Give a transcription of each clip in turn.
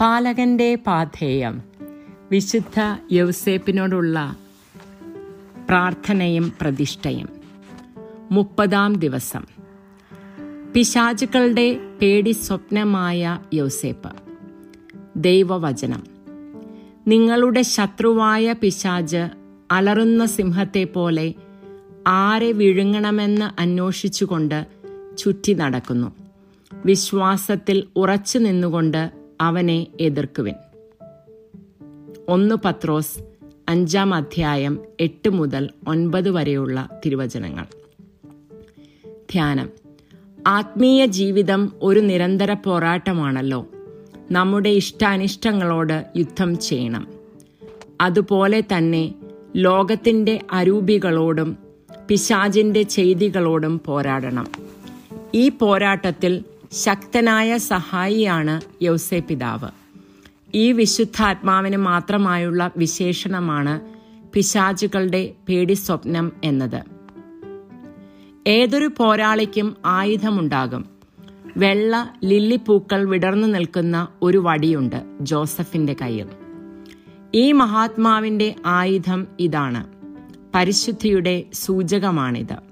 പാലകന്റെ പാഥേയം വിശുദ്ധ യൗസേപ്പിനോടുള്ള പ്രാർത്ഥനയും പ്രതിഷ്ഠയും. മുപ്പതാം ദിവസം. പിശാചുക്കളുടെ പേടി സ്വപ്നമായ യൗസേപ്പ്. ദൈവവചനം. നിങ്ങളുടെ ശത്രുവായ പിശാജ് അലറുന്ന സിംഹത്തെ പോലെ ആരെ വിഴുങ്ങണമെന്ന് അന്വേഷിച്ചുകൊണ്ട് ചുറ്റി നടക്കുന്നു. വിശ്വാസത്തിൽ ഉറച്ചു നിന്നുകൊണ്ട് അവനെ എതിർക്കുവിൻ. ഒന്ന് പത്രോസ് അഞ്ചാം അധ്യായം എട്ട് മുതൽ ഒൻപത് വരെയുള്ള തിരുവചനങ്ങൾ. ധ്യാനം. ആത്മീയ ജീവിതം ഒരു നിരന്തര പോരാട്ടമാണല്ലോ. നമ്മുടെ ഇഷ്ടാനിഷ്ടങ്ങളോട് യുദ്ധം ചെയ്യണം. അതുപോലെ തന്നെ ലോകത്തിന്റെ അരൂപികളോടും പിശാചിന്റെ ചെയ്തികളോടും പോരാടണം. ഈ പോരാട്ടത്തിൽ ശക്തനായ സഹായിയാണ് യൗസേ പിതാവ് ഈ വിശുദ്ധാത്മാവിന് മാത്രമായുള്ള വിശേഷണമാണ് പിശാചുകളുടെ പേടി സ്വപ്നം എന്നത്. ഏതൊരു പോരാളിക്കും ആയുധമുണ്ടാകും. വെള്ള ലില്ലിപ്പൂക്കൾ വിടർന്നു നിൽക്കുന്ന ഒരു വടിയുണ്ട് ജോസഫിന്റെ കയ്യിൽ. ഈ മഹാത്മാവിന്റെ ആയുധം ഇതാണ്. പരിശുദ്ധിയുടെ സൂചകമാണിത്.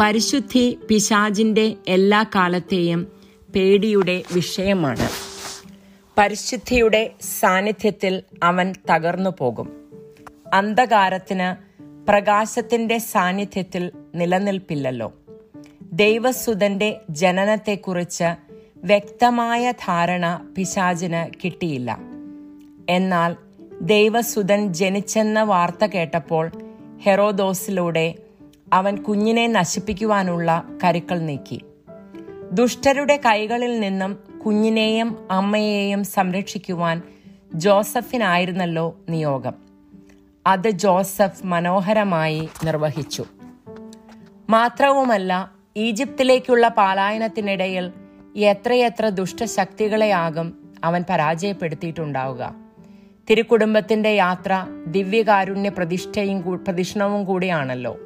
പരിശുദ്ധി പിശാജിന്റെ എല്ലാ കാലത്തെയും പേടിയുടെ വിഷയമാണ്. പരിശുദ്ധിയുടെ സാന്നിധ്യത്തിൽ അവൻ തകർന്നു പോകും. അന്ധകാരത്തിന് പ്രകാശത്തിന്റെ സാന്നിധ്യത്തിൽ നിലനിൽപ്പില്ലല്ലോ. ദൈവസുതന്റെ ജനനത്തെക്കുറിച്ച് വ്യക്തമായ ധാരണ പിശാചിന് കിട്ടിയില്ല. എന്നാൽ ദൈവസുതൻ ജനിച്ചെന്ന വാർത്ത കേട്ടപ്പോൾ ഹെറോദോസിലൂടെ അവൻ കുഞ്ഞിനെ നശിപ്പിക്കുവാനുള്ള കരുക്കൾ നീക്കി. ദുഷ്ടരുടെ കൈകളിൽ നിന്നും കുഞ്ഞിനെയും അമ്മയെയും സംരക്ഷിക്കുവാൻ ജോസഫിനായിരുന്നല്ലോ നിയോഗം. അത് ജോസഫ് മനോഹരമായി നിർവഹിച്ചു. മാത്രവുമല്ല ഈജിപ്തിലേക്കുള്ള പാലായനത്തിനിടയിൽ എത്രയെത്ര ദുഷ്ടശക്തികളെയാകും അവൻ പരാജയപ്പെടുത്തിയിട്ടുണ്ടാവുക. തിരുക്കുടുംബത്തിന്റെ യാത്ര ദിവ്യകാരുണ്യ പ്രതിഷ്ഠയും പ്രതിഷ്ഠവും കൂടിയാണല്ലോ.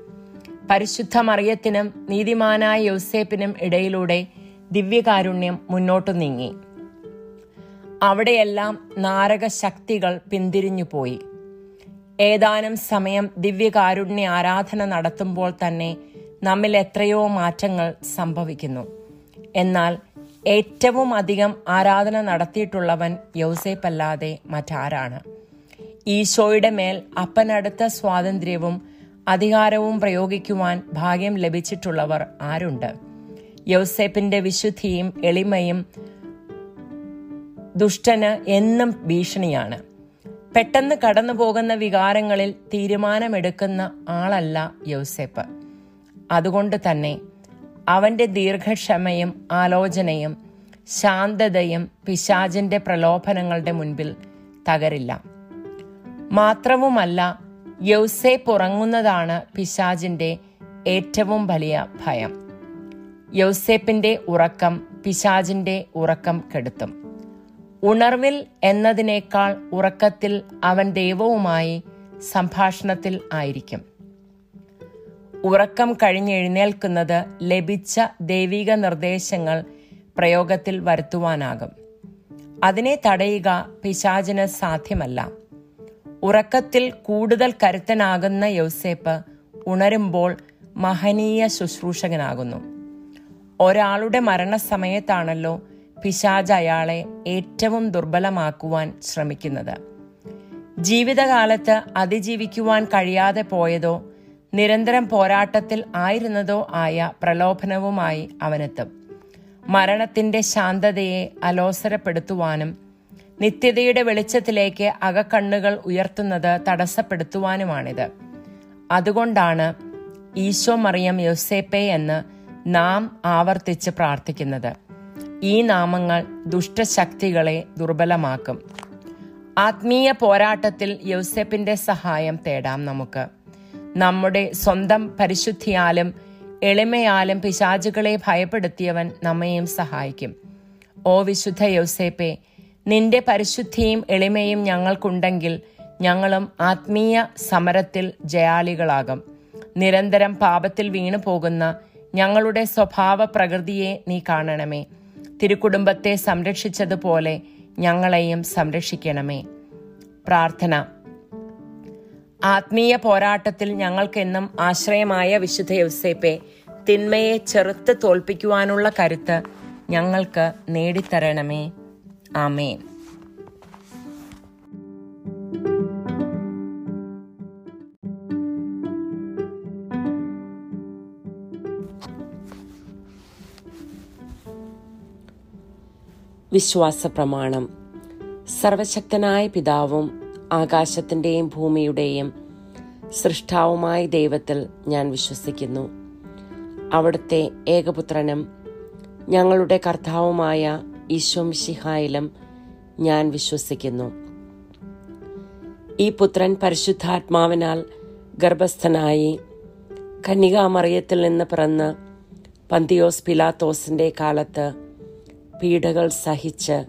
പരിശുദ്ധ മറിയത്തിനും നീതിമാനായ യോസേപ്പിനും ഇടയിലൂടെ ദിവ്യകാരുണ്യം മുന്നോട്ടു നീങ്ങി. അവിടെയെല്ലാം നാരക ശക്തികൾ പിന്തിരിഞ്ഞുപോയി ഏതാനും സമയം ദിവ്യകാരുണ്യ ആരാധന നടത്തുമ്പോൾ തന്നെ നമ്മിൽ എത്രയോ മാറ്റങ്ങൾ സംഭവിക്കുന്നു. എന്നാൽ ഏറ്റവും അധികം ആരാധന നടത്തിയിട്ടുള്ളവൻ യൗസേപ്പല്ലാതെ മറ്റാരാണ്. ഈശോയുടെ മേൽ അപ്പനടുത്ത സ്വാതന്ത്ര്യവും അധികാരവും പ്രയോഗിക്കുവാൻ ഭാഗ്യം ലഭിച്ചിട്ടുള്ളവർ ആരുണ്ട്? യൗസേപ്പിന്റെ വിശുദ്ധിയും എളിമയും ദുഷ്ടന് എന്നും ഭീഷണിയാണ്. പെട്ടെന്ന് കടന്നു പോകുന്ന വികാരങ്ങളിൽ തീരുമാനമെടുക്കുന്ന ആളല്ല യൗസേപ്പ്. അതുകൊണ്ട് തന്നെ അവന്റെ ദീർഘക്ഷമയും ആലോചനയും ശാന്തതയും പിശാചിന്റെ പ്രലോഭനങ്ങളുടെ മുൻപിൽ തകരില്ല. മാത്രവുമല്ല യൗസേപ്പ് ഉറങ്ങുന്നതാണ് പിശാജിന്റെ ഏറ്റവും വലിയ ഭയം. യൗസേപ്പിന്റെ ഉറക്കം പിശാജിന്റെ ഉറക്കം കെടുത്തും. ഉണർവിൽ എന്നതിനേക്കാൾ ഉറക്കത്തിൽ അവൻ ദൈവവുമായി സംഭാഷണത്തിൽ ആയിരിക്കും. ഉറക്കം കഴിഞ്ഞെഴുന്നേൽക്കുന്നത് ലഭിച്ച ദൈവിക നിർദ്ദേശങ്ങൾ പ്രയോഗത്തിൽ വരുത്തുവാനാകും. അതിനെ തടയുക പിശാചിന് സാധ്യമല്ല. ഉറക്കത്തിൽ കൂടുതൽ കരുത്തനാകുന്ന യൗസേപ്പ് ഉണരുമ്പോൾ മഹനീയ ശുശ്രൂഷകനാകുന്നു. ഒരാളുടെ മരണസമയത്താണല്ലോ പിശാജ് അയാളെ ഏറ്റവും ദുർബലമാക്കുവാൻ ശ്രമിക്കുന്നത്. ജീവിതകാലത്ത് അതിജീവിക്കുവാൻ കഴിയാതെ പോയതോ നിരന്തരം പോരാട്ടത്തിൽ ആയിരുന്നതോ ആയ പ്രലോഭനവുമായി അവനെത്തും. മരണത്തിന്റെ ശാന്തതയെ അലോസരപ്പെടുത്തുവാനും നിത്യതയുടെ വെളിച്ചത്തിലേക്ക് അകക്കണ്ണുകൾ ഉയർത്തുന്നത് തടസ്സപ്പെടുത്തുവാനുമാണിത്. അതുകൊണ്ടാണ് ഈശോ മറിയം യൊസേപ്പെ എന്ന് നാം ആവർത്തിച്ച് പ്രാർത്ഥിക്കുന്നത്. ഈ നാമങ്ങൾ ദുഷ്ടശക്തികളെ ദുർബലമാക്കും. ആത്മീയ പോരാട്ടത്തിൽ യോസേപ്പിന്റെ സഹായം തേടാം നമുക്ക്. നമ്മുടെ സ്വന്തം പരിശുദ്ധിയാലും എളിമയാലും പിശാചുകളെ ഭയപ്പെടുത്തിയവൻ നമ്മയും സഹായിക്കും. ഓ വിശുദ്ധ യൗസേപ്പെ നിന്റെ പരിശുദ്ധിയും എളിമയും ഞങ്ങൾക്കുണ്ടെങ്കിൽ ഞങ്ങളും ആത്മീയ സമരത്തിൽ ജയാളികളാകും. നിരന്തരം പാപത്തിൽ വീണു പോകുന്ന ഞങ്ങളുടെ സ്വഭാവ പ്രകൃതിയെ നീ കാണണമേ. തിരുക്കുടുംബത്തെ സംരക്ഷിച്ചതുപോലെ ഞങ്ങളെയും സംരക്ഷിക്കണമേ. പ്രാർത്ഥന. ആത്മീയ പോരാട്ടത്തിൽ ഞങ്ങൾക്കെന്നും ആശ്രയമായ വിശുദ്ധ യൗസേപ്പെ തിന്മയെ ചെറുത്ത് തോൽപ്പിക്കുവാനുള്ള കരുത്ത് ഞങ്ങൾക്ക് നേടിത്തരണമേ. ആമേൻ. വിശ്വാസ പ്രമാണം സർവശക്തനായ പിതാവും ആകാശത്തിന്റെയും ഭൂമിയുടെയും സൃഷ്ടാവുമായ ദൈവത്തിൽ ഞാൻ വിശ്വസിക്കുന്നു. അവിടുത്തെ ഏകപുത്രനും ഞങ്ങളുടെ കർത്താവുമായ ഈശോമിഷിഹായിലും ഞാൻ വിശ്വസിക്കുന്നു. ഈ പുത്രൻ പരിശുദ്ധാത്മാവിനാൽ ഗർഭസ്ഥനായി കന്യകാമറിയത്തിൽ നിന്ന് പിറന്ന് പന്തിയോസ് പിലാത്തോസിന്റെ കാലത്ത് പീഡകൾ സഹിച്ച്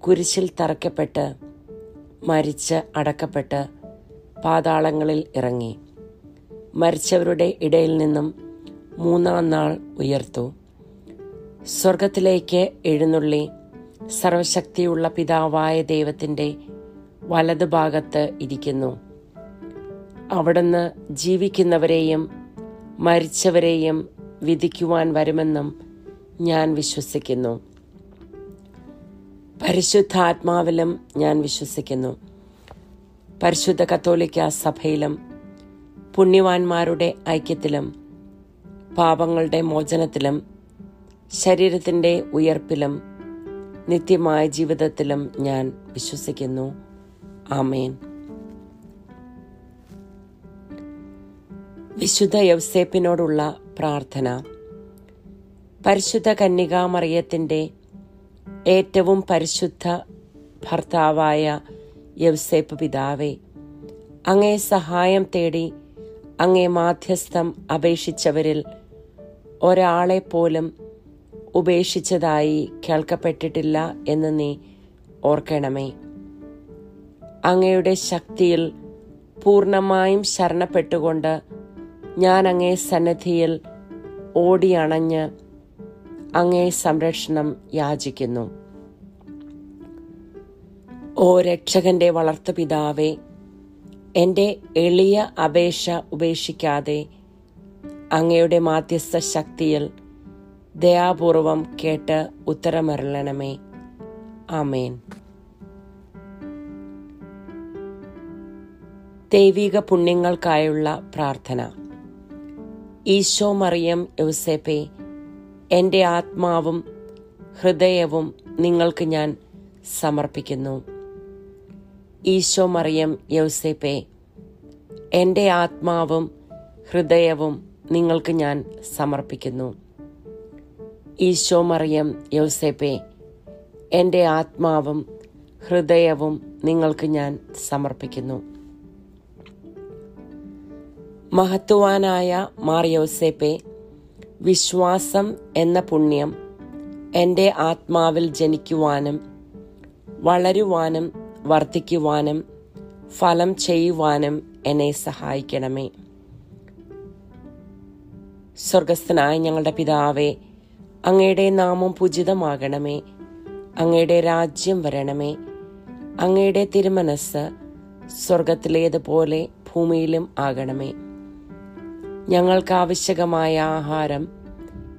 കുരിശിൽ തറയ്ക്കപ്പെട്ട് മരിച്ച് അടക്കപ്പെട്ട് പാതാളങ്ങളിൽ ഇറങ്ങി. മരിച്ചവരുടെ ഇടയിൽ നിന്നും മൂന്നാം നാൾ ഉയർത്തു. സ്വർഗത്തിലേക്ക് എഴുന്നള്ളി. സർവശക്തിയുള്ള പിതാവായ ദൈവത്തിന്റെ വലതുഭാഗത്ത് ഇരിക്കുന്നു. അവിടുന്ന് ജീവിക്കുന്നവരെയും മരിച്ചവരെയും വിധിക്കുവാൻ വരുമെന്നും ഞാൻ വിശ്വസിക്കുന്നു. പരിശുദ്ധാത്മാവിലും ഞാൻ വിശ്വസിക്കുന്നു. പരിശുദ്ധ കത്തോലിക്ക സഭയിലും പുണ്യവാന്മാരുടെ ഐക്യത്തിലും പാപങ്ങളുടെ മോചനത്തിലും ശരീരത്തിന്റെ ഉയർപ്പിലും നിത്യമായ ജീവിതത്തിലും ഞാൻ വിശ്വസിക്കുന്നു. ആമേൻ. വിശുദ്ധ യൗസേപ്പിനോടുള്ള പ്രാർത്ഥന. പരിശുദ്ധ കന്യകാമറിയത്തിന്റെ ഏറ്റവും പരിശുദ്ധ ഭർത്താവായ യൗസേപ്പ് പിതാവേ അങ്ങേ സഹായം തേടി അങ്ങേ മാധ്യസ്ഥം അപേക്ഷിച്ചവരിൽ ഒരാളെ പോലും ഉപേക്ഷിച്ചതായി കേൾക്കപ്പെട്ടിട്ടില്ല എന്ന് നീ ഓർക്കണമേ. അങ്ങയുടെ ശക്തിയിൽ പൂർണമായും ശരണപ്പെട്ടുകൊണ്ട് ഞാൻ അങ്ങേ സന്നദ്ധിയിൽ ഓടിയണഞ്ഞ് അങ്ങേ സംരക്ഷണം യാചിക്കുന്നു. ഓ രക്ഷകന്റെ വളർത്തു പിതാവേ എന്റെ എളിയ അപേക്ഷ ഉപേക്ഷിക്കാതെ അങ്ങയുടെ മാധ്യസ്ഥ ശക്തിയിൽ ദയാപൂർവം കേട്ട് ഉത്തരമരളണമേ. ആമേൻ. ദൈവിക പുണ്യങ്ങൾക്കായുള്ള പ്രാർത്ഥന. ഈശോ മറിയം യൗസേപ്പെ എന്റെ ആത്മാവും ഹൃദയവും നിങ്ങൾക്ക് ഞാൻ സമർപ്പിക്കുന്നു. ഈശോ മറിയം യൗസേപ്പെ എന്റെ ആത്മാവും ഹൃദയവും നിങ്ങൾക്ക് ഞാൻ സമർപ്പിക്കുന്നു. ഈശോ മറിയം യൗസേപ്പെ എന്റെ ആത്മാവും ഹൃദയവും നിങ്ങൾക്ക് ഞാൻ സമർപ്പിക്കുന്നു. മഹത്വാനായ മാർ യൗസേപ്പെ വിശ്വാസം എന്ന പുണ്യം എന്റെ ആത്മാവിൽ ജനിക്കുവാനും വളരുവാനും വർദ്ധിക്കുവാനും ഫലം ചെയ്യുവാനും എന്നെ സഹായിക്കണമേ. സ്വർഗസ്ഥനായ ഞങ്ങളുടെ പിതാവേ അങ്ങയുടെ നാമം പൂജിതമാകണമേ. അങ്ങയുടെ രാജ്യം വരണമേ. അങ്ങയുടെ തിരുമനസ് സ്വർഗത്തിലേതുപോലെ ഭൂമിയിലും ആകണമേ. ഞങ്ങൾക്ക് ആവശ്യകമായ ആഹാരം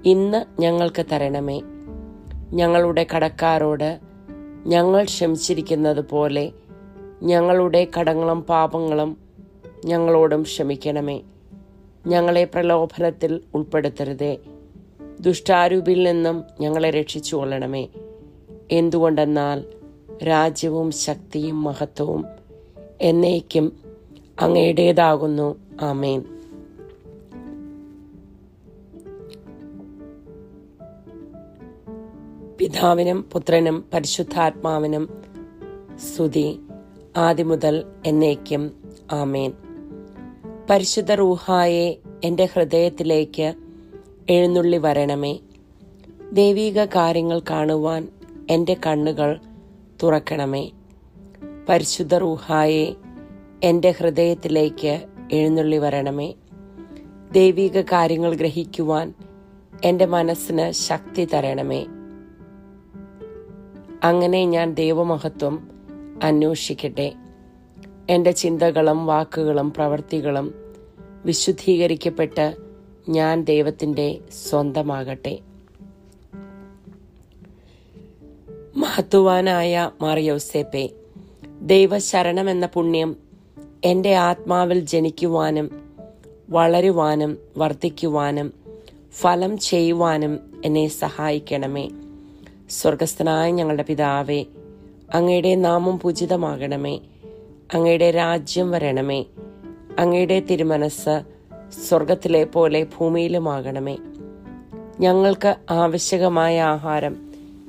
ഇന്ന് ഞങ്ങൾക്ക് തരണമേ. ഞങ്ങളുടെ കടക്കാരോട് ഞങ്ങൾ ക്ഷമിച്ചിരിക്കുന്നത് പോലെ ഞങ്ങളുടെ കടങ്ങളും പാപങ്ങളും ഞങ്ങളോടും ക്ഷമിക്കണമേ. ഞങ്ങളെ പ്രലോഭനത്തിൽ ഉൾപ്പെടുത്തരുതേ. ദുഷ്ടാരൂപിൽ നിന്നും ഞങ്ങളെ രക്ഷിച്ചുകൊള്ളണമേ. എന്തുകൊണ്ടെന്നാൽ രാജ്യവും ശക്തിയും മഹത്വവും എന്നേക്കും അങ്ങയുടേതാകുന്നു. ആമേൻ. പിതാവിനും പുത്രനും പരിശുദ്ധാത്മാവിനും സ്തുതി ആദ്യം മുതൽ എന്നേക്കും. ആമേൻ. പരിശുദ്ധ റൂഹായെ എന്റെ ഹൃദയത്തിലേക്ക് എഴുന്നള്ളി വരണമേ. ദൈവീക കാര്യങ്ങൾ കാണുവാൻ എന്റെ കണ്ണുകൾ തുറക്കണമേ. പരിശുദ്ധ റൂഹായെ എന്റെ ഹൃദയത്തിലേക്ക് എഴുന്നള്ളി വരണമേ. ദൈവീക കാര്യങ്ങൾ ഗ്രഹിക്കുവാൻ എന്റെ മനസ്സിന് ശക്തി തരണമേ. അങ്ങനെ ഞാൻ ദൈവമഹത്വം അന്വേഷിക്കട്ടെ. എന്റെ ചിന്തകളും വാക്കുകളും പ്രവൃത്തികളും വിശുദ്ധീകരിക്കപ്പെട്ട് ഞാൻ ദൈവത്തിന്റെ സ്വന്തമാകട്ടെ. മഹത്വാനായ മാറിയോസേപ്പെ ദൈവശരണം എന്ന പുണ്യം എന്റെ ആത്മാവിൽ ജനിക്കുവാനും വളരുവാനും വർദ്ധിക്കുവാനും ഫലം ചെയ്യുവാനും എന്നെ സഹായിക്കണമേ. സ്വർഗസ്ഥനായ ഞങ്ങളുടെ പിതാവേ അങ്ങയുടെ നാമം പൂജിതമാകണമേ. അങ്ങയുടെ രാജ്യം വരണമേ. അങ്ങയുടെ തിരുമനസ് സ്വർഗത്തിലെ പോലെ ഭൂമിയിലുമാകണമേ. ഞങ്ങൾക്ക് ആവശ്യകമായ ആഹാരം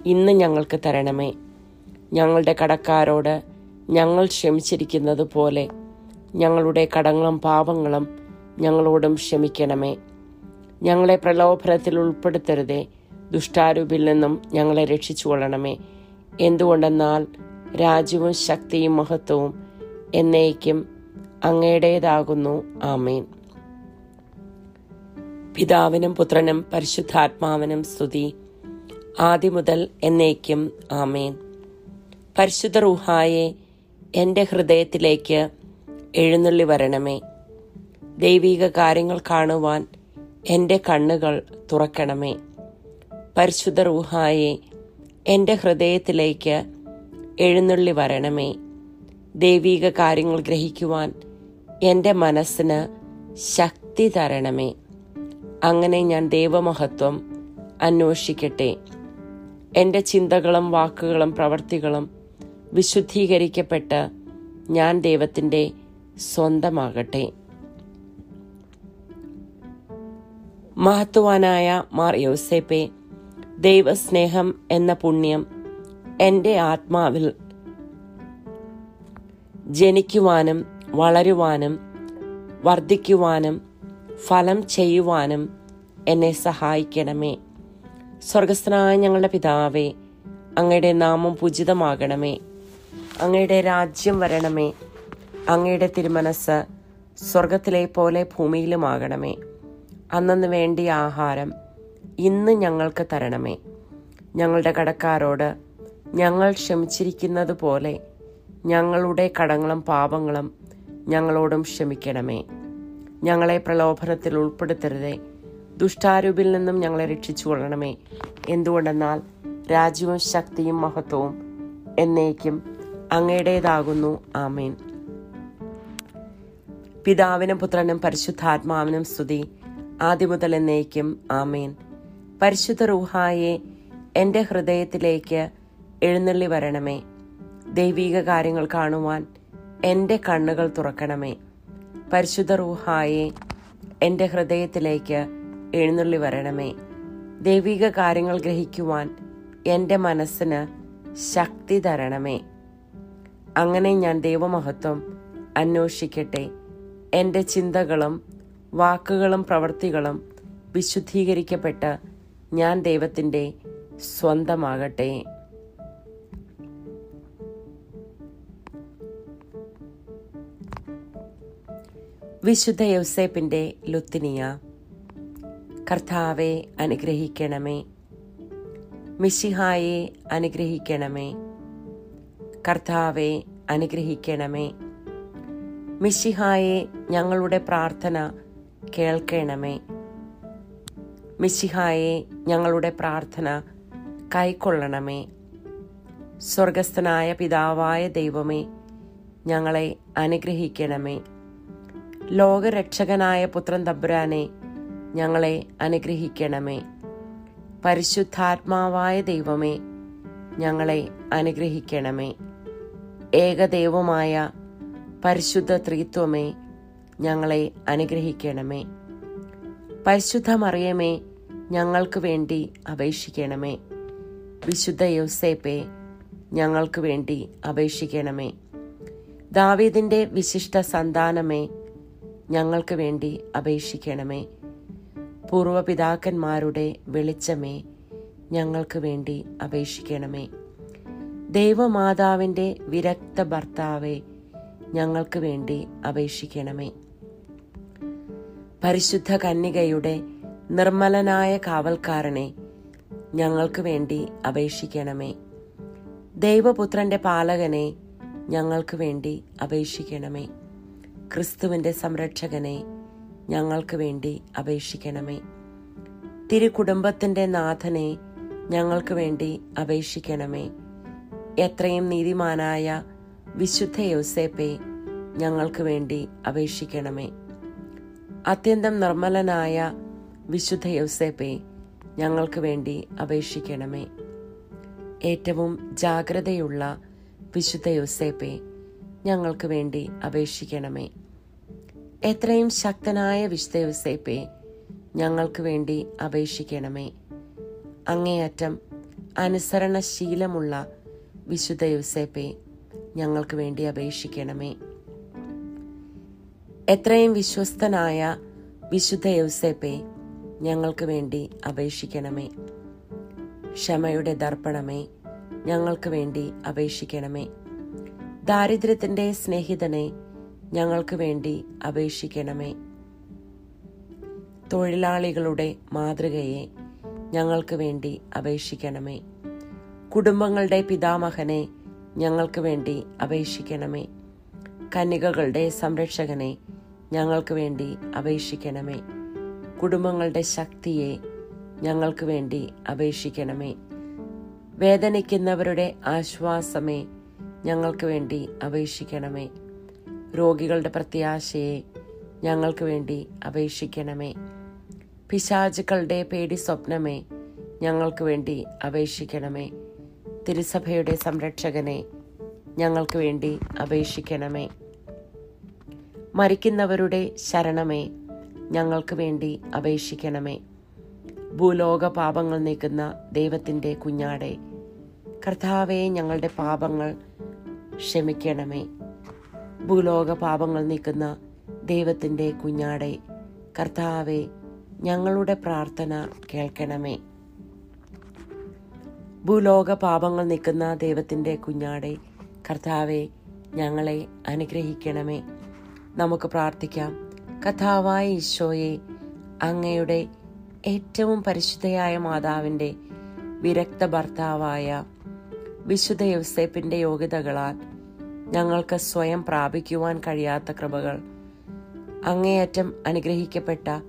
ഇന്ന് ഞങ്ങൾക്ക് തരണമേ. ഞങ്ങളുടെ കടക്കാരോട് ഞങ്ങൾ ക്ഷമിച്ചിരിക്കുന്നത് പോലെ ഞങ്ങളുടെ കടങ്ങളും പാപങ്ങളും ഞങ്ങളോടും ക്ഷമിക്കണമേ. ഞങ്ങളെ പ്രലോഭനത്തിൽ ഉൾപ്പെടുത്തരുതേ. ദുഷ്ടാരൂപിൽ നിന്നും ഞങ്ങളെ രക്ഷിച്ചുകൊള്ളണമേ. എന്തുകൊണ്ടെന്നാൽ രാജ്യവും ശക്തിയും മഹത്വവും എന്നേക്കും അങ്ങയുടേതാകുന്നു. ആമേൻ. പിതാവിനും പുത്രനും പരിശുദ്ധാത്മാവിനും സ്തുതി. ആദ്യം മുതൽ എന്നേക്കും ആമേൻ. പരിശുദ്ധ റൂഹായെ എന്റെ ഹൃദയത്തിലേക്ക് എഴുന്നള്ളി വരണമേ. ദൈവീക കാര്യങ്ങൾ കാണുവാൻ എന്റെ കണ്ണുകൾ തുറക്കണമേ. പരിശുദ്ധ റൂഹായെ എന്റെ ഹൃദയത്തിലേക്ക് എഴുന്നള്ളി വരണമേ. ദൈവീക കാര്യങ്ങൾ ഗ്രഹിക്കുവാൻ എന്റെ മനസ്സിന് ശക്തി തരണമേ. അങ്ങനെ ഞാൻ ദൈവമഹത്വം അന്വേഷിക്കട്ടെ. എന്റെ ചിന്തകളും വാക്കുകളും പ്രവർത്തികളും വിശുദ്ധീകരിക്കപ്പെട്ട് ഞാൻ ദൈവത്തിന്റെ സ്വന്തമാകട്ടെ. മഹത്വാനായ മാർ യോസേപ്പെ ദൈവസ്നേഹം എന്ന പുണ്യം എന്റെ ആത്മാവിൽ ജനിക്കുവാനും വളരുവാനും വർദ്ധിക്കുവാനും ഫലം ചെയ്യുവാനും എന്നെ സഹായിക്കണമേ. സ്വർഗസ്ഥനായ ഞങ്ങളുടെ പിതാവേ അങ്ങയുടെ നാമം പൂജിതമാകണമേ. അങ്ങയുടെ രാജ്യം വരണമേ. അങ്ങയുടെ തിരുമനസ് സ്വർഗത്തിലെ പോലെ ഭൂമിയിലുമാകണമേ. അന്നു വേണ്ടിയ ആഹാരം ഇന്ന് ഞങ്ങൾക്ക് തരണമേ. ഞങ്ങളുടെ കടക്കാരോട് ഞങ്ങൾ ക്ഷമിച്ചിരിക്കുന്നത് പോലെ ഞങ്ങളുടെ കടങ്ങളും പാപങ്ങളും ഞങ്ങളോടും ക്ഷമിക്കണമേ. ഞങ്ങളെ പ്രലോഭനത്തിൽ ഉൾപ്പെടുത്തരുതേ. ദുഷ്ടാരൂപിൽ നിന്നും ഞങ്ങളെ രക്ഷിച്ചു കൊള്ളണമേ എന്തുകൊണ്ടെന്നാൽ രാജ്യവും ശക്തിയും മഹത്വവും എന്നേക്കും അങ്ങയുടേതാകുന്നു. ആമേൻ. പിതാവിനും പുത്രനും പരിശുദ്ധാത്മാവിനും സ്തുതി. ആദ്യം മുതൽ എന്നേക്കും ആമേൻ. പരിശുദ്ധ റൂഹായെ എന്റെ ഹൃദയത്തിലേക്ക് എഴുന്നള്ളി വരണമേ. ദൈവീക കാര്യങ്ങൾ കാണുവാൻ എന്റെ കണ്ണുകൾ തുറക്കണമേ. പരിശുദ്ധ റൂഹായെ എന്റെ ഹൃദയത്തിലേക്ക് എഴുന്നള്ളി വരണമേ. ദൈവിക കാര്യങ്ങൾ ഗ്രഹിക്കുവാൻ എന്റെ മനസ്സിന് ശക്തി തരണമേ. അങ്ങനെ ഞാൻ ദൈവമഹത്വം അന്വേഷിക്കട്ടെ. എന്റെ ചിന്തകളും വാക്കുകളും പ്രവൃത്തികളും വിശുദ്ധീകരിക്കപ്പെട്ട് ഞാൻ ദൈവത്തിന്റെ സ്വന്തമാകട്ടെ. വിശുദ്ധ യൗസേപ്പിന്റെ ലുത്തിനിയ കർത്താവെ അനുഗ്രഹിക്കണമേ. മിശിഹായെ അനുഗ്രഹിക്കണമേ. കർത്താവെ അനുഗ്രഹിക്കണമേ. മിശിഹായെ ഞങ്ങളുടെ പ്രാർത്ഥന കേൾക്കണമേ. മിശിഹായെ ഞങ്ങളുടെ പ്രാർത്ഥന കൈക്കൊള്ളണമേ. സ്വർഗസ്ഥനായ പിതാവായ ദൈവമേ ഞങ്ങളെ അനുഗ്രഹിക്കണമേ. ലോകരക്ഷകനായ പുത്രൻ തമ്പുരാനെ ഞങ്ങളെ അനുഗ്രഹിക്കണമേ. പരിശുദ്ധാത്മാവായ ദൈവമേ ഞങ്ങളെ അനുഗ്രഹിക്കണമേ. ഏകദൈവമായ പരിശുദ്ധ ത്രിത്വമേ ഞങ്ങളെ അനുഗ്രഹിക്കണമേ. പരിശുദ്ധ മറിയമേ ഞങ്ങൾക്ക് വേണ്ടി അപേക്ഷിക്കണമേ. വിശുദ്ധ യോസേപ്പെ ഞങ്ങൾക്ക് വേണ്ടി അപേക്ഷിക്കണമേ. ദാവീദിന്റെ വിശിഷ്ട സന്താനമേ ഞങ്ങൾക്ക് വേണ്ടി അപേക്ഷിക്കണമേ. പൂർവപിതാക്കന്മാരുടെ വെളിച്ചമേ ഞങ്ങൾക്ക് വേണ്ടി അപേക്ഷിക്കണമേ. ദൈവമാതാവിന്റെ വിരക്ത ഭർത്താവെ ഞങ്ങൾക്ക് വേണ്ടി അപേക്ഷിക്കണമേ. പരിശുദ്ധ കന്യകയുടെ നിർമ്മലനായ കാവൽക്കാരനെ ഞങ്ങൾക്ക് വേണ്ടി അപേക്ഷിക്കണമേ. ദൈവപുത്രന്റെ പാലകനെ ഞങ്ങൾക്ക് വേണ്ടി അപേക്ഷിക്കണമേ. ക്രിസ്തുവിന്റെ സംരക്ഷകനെ ഞങ്ങൾക്ക് വേണ്ടി അപേക്ഷിക്കണമേ. തിരുകുടുംബത്തിന്റെ നാഥനെ ഞങ്ങൾക്ക് വേണ്ടി അപേക്ഷിക്കണമേ. എത്രയും നീതിമാനായ വിശുദ്ധ യോസേപ്പെ ഞങ്ങൾക്ക് വേണ്ടി അപേക്ഷിക്കണമേ. അത്യന്തം നിർമ്മലനായ വിശുദ്ധ യോസേപ്പെ ഞങ്ങൾക്ക് വേണ്ടി അപേക്ഷിക്കണമേ. ഏറ്റവും ജാഗ്രതയുള്ള വിശുദ്ധ യോസേപ്പെ ഞങ്ങൾക്ക് വേണ്ടി അപേക്ഷിക്കണമേ. എത്രയും ശക്തനായ വിശുദ്ധ യോസേപ്പെ ഞങ്ങൾക്ക് വേണ്ടി അപേക്ഷിക്കണമേ. അങ്ങേയറ്റം അനുസരണശീലമുള്ള വിശുദ്ധ യുസേപ്പെ ഞങ്ങൾക്ക് വേണ്ടി അപേക്ഷിക്കണമേ. എത്രയും വിശ്വസ്തനായ വിശുദ്ധ യൗസേപ്പെ ഞങ്ങൾക്ക് വേണ്ടി അപേക്ഷിക്കണമേ. ക്ഷമയുടെ ദർപ്പണമേ ഞങ്ങൾക്ക് വേണ്ടി അപേക്ഷിക്കണമേ. ദാരിദ്ര്യത്തിന്റെ സ്നേഹിതനെ ഞങ്ങൾക്ക് വേണ്ടി അപേക്ഷിക്കണമേ. തൊഴിലാളികളുടെ മാതൃകയെ ഞങ്ങൾക്ക് വേണ്ടി അപേക്ഷിക്കണമേ. കുടുംബങ്ങളുടെ പിതാമഹനെ ഞങ്ങൾക്ക് വേണ്ടി അപേക്ഷിക്കണമേ. കന്യകകളുടെ സംരക്ഷകനെ ഞങ്ങൾക്ക് വേണ്ടി അപേക്ഷിക്കണമേ. കുടുംബങ്ങളുടെ ശക്തിയെ ഞങ്ങൾക്ക് വേണ്ടി അപേക്ഷിക്കണമേ. വേദനിക്കുന്നവരുടെ ആശ്വാസമേ ഞങ്ങൾക്ക് വേണ്ടി അപേക്ഷിക്കണമേ. രോഗികളുടെ പ്രത്യാശയെ ഞങ്ങൾക്ക് വേണ്ടി അപേക്ഷിക്കണമേ. പിശാചുക്കളുടെ പേടി സ്വപ്നമേ ഞങ്ങൾക്ക് വേണ്ടി അപേക്ഷിക്കണമേ. തിരുസഭയുടെ സംരക്ഷകനെ ഞങ്ങൾക്ക് വേണ്ടി അപേക്ഷിക്കണമേ. മരിക്കുന്നവരുടെ ശരണമേ ഞങ്ങൾക്ക് വേണ്ടി അപേക്ഷിക്കണമേ. ഭൂലോക പാപങ്ങൾ നീക്കുന്ന ദൈവത്തിന്റെ കുഞ്ഞാടെ. കർത്താവെ ഞങ്ങളുടെ പാപങ്ങൾ ക്ഷമിക്കണമേ. ഭൂലോക പാപങ്ങൾ നീക്കുന്ന ദൈവത്തിന്റെ കുഞ്ഞാടെ കർത്താവെ ഞങ്ങളുടെ പ്രാർത്ഥന കേൾക്കണമേ. ഭൂലോക പാപങ്ങൾ നീക്കുന്ന ദൈവത്തിന്റെ കുഞ്ഞാടെ കർത്താവെ ഞങ്ങളെ അനുഗ്രഹിക്കണമേ. നമുക്ക് പ്രാർത്ഥിക്കാം. കഥാവായ ഈശോയെ അങ്ങയുടെ ഏറ്റവും പരിശുദ്ധയായ മാതാവിന്റെ വിരക്ത ഭർത്താവായ വിശുദ്ധ യൗസേപ്പിന്റെ യോഗ്യതകളാൽ ഞങ്ങൾക്ക് സ്വയം പ്രാപിക്കുവാൻ കഴിയാത്ത കൃപകൾ. അങ്ങേയറ്റം അനുഗ്രഹിക്കപ്പെട്ട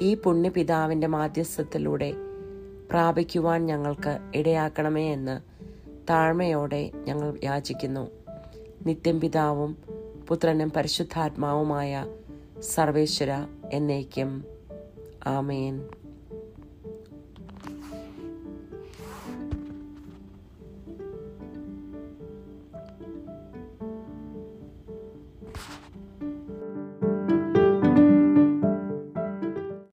ഈ പുണ്യപിതാവിന്റെ മാധ്യസ്ഥത്തിലൂടെ പ്രാപിക്കുവാൻ ഞങ്ങൾക്ക് ഇടയാക്കണമേ എന്ന് താഴ്മയോടെ ഞങ്ങൾ യാചിക്കുന്നു. നിത്യം പിതാവും പുത്രനും പരിശുദ്ധാത്മാവുമായ സർവേശ്വര എന്നേക്കും. ആമേൻ.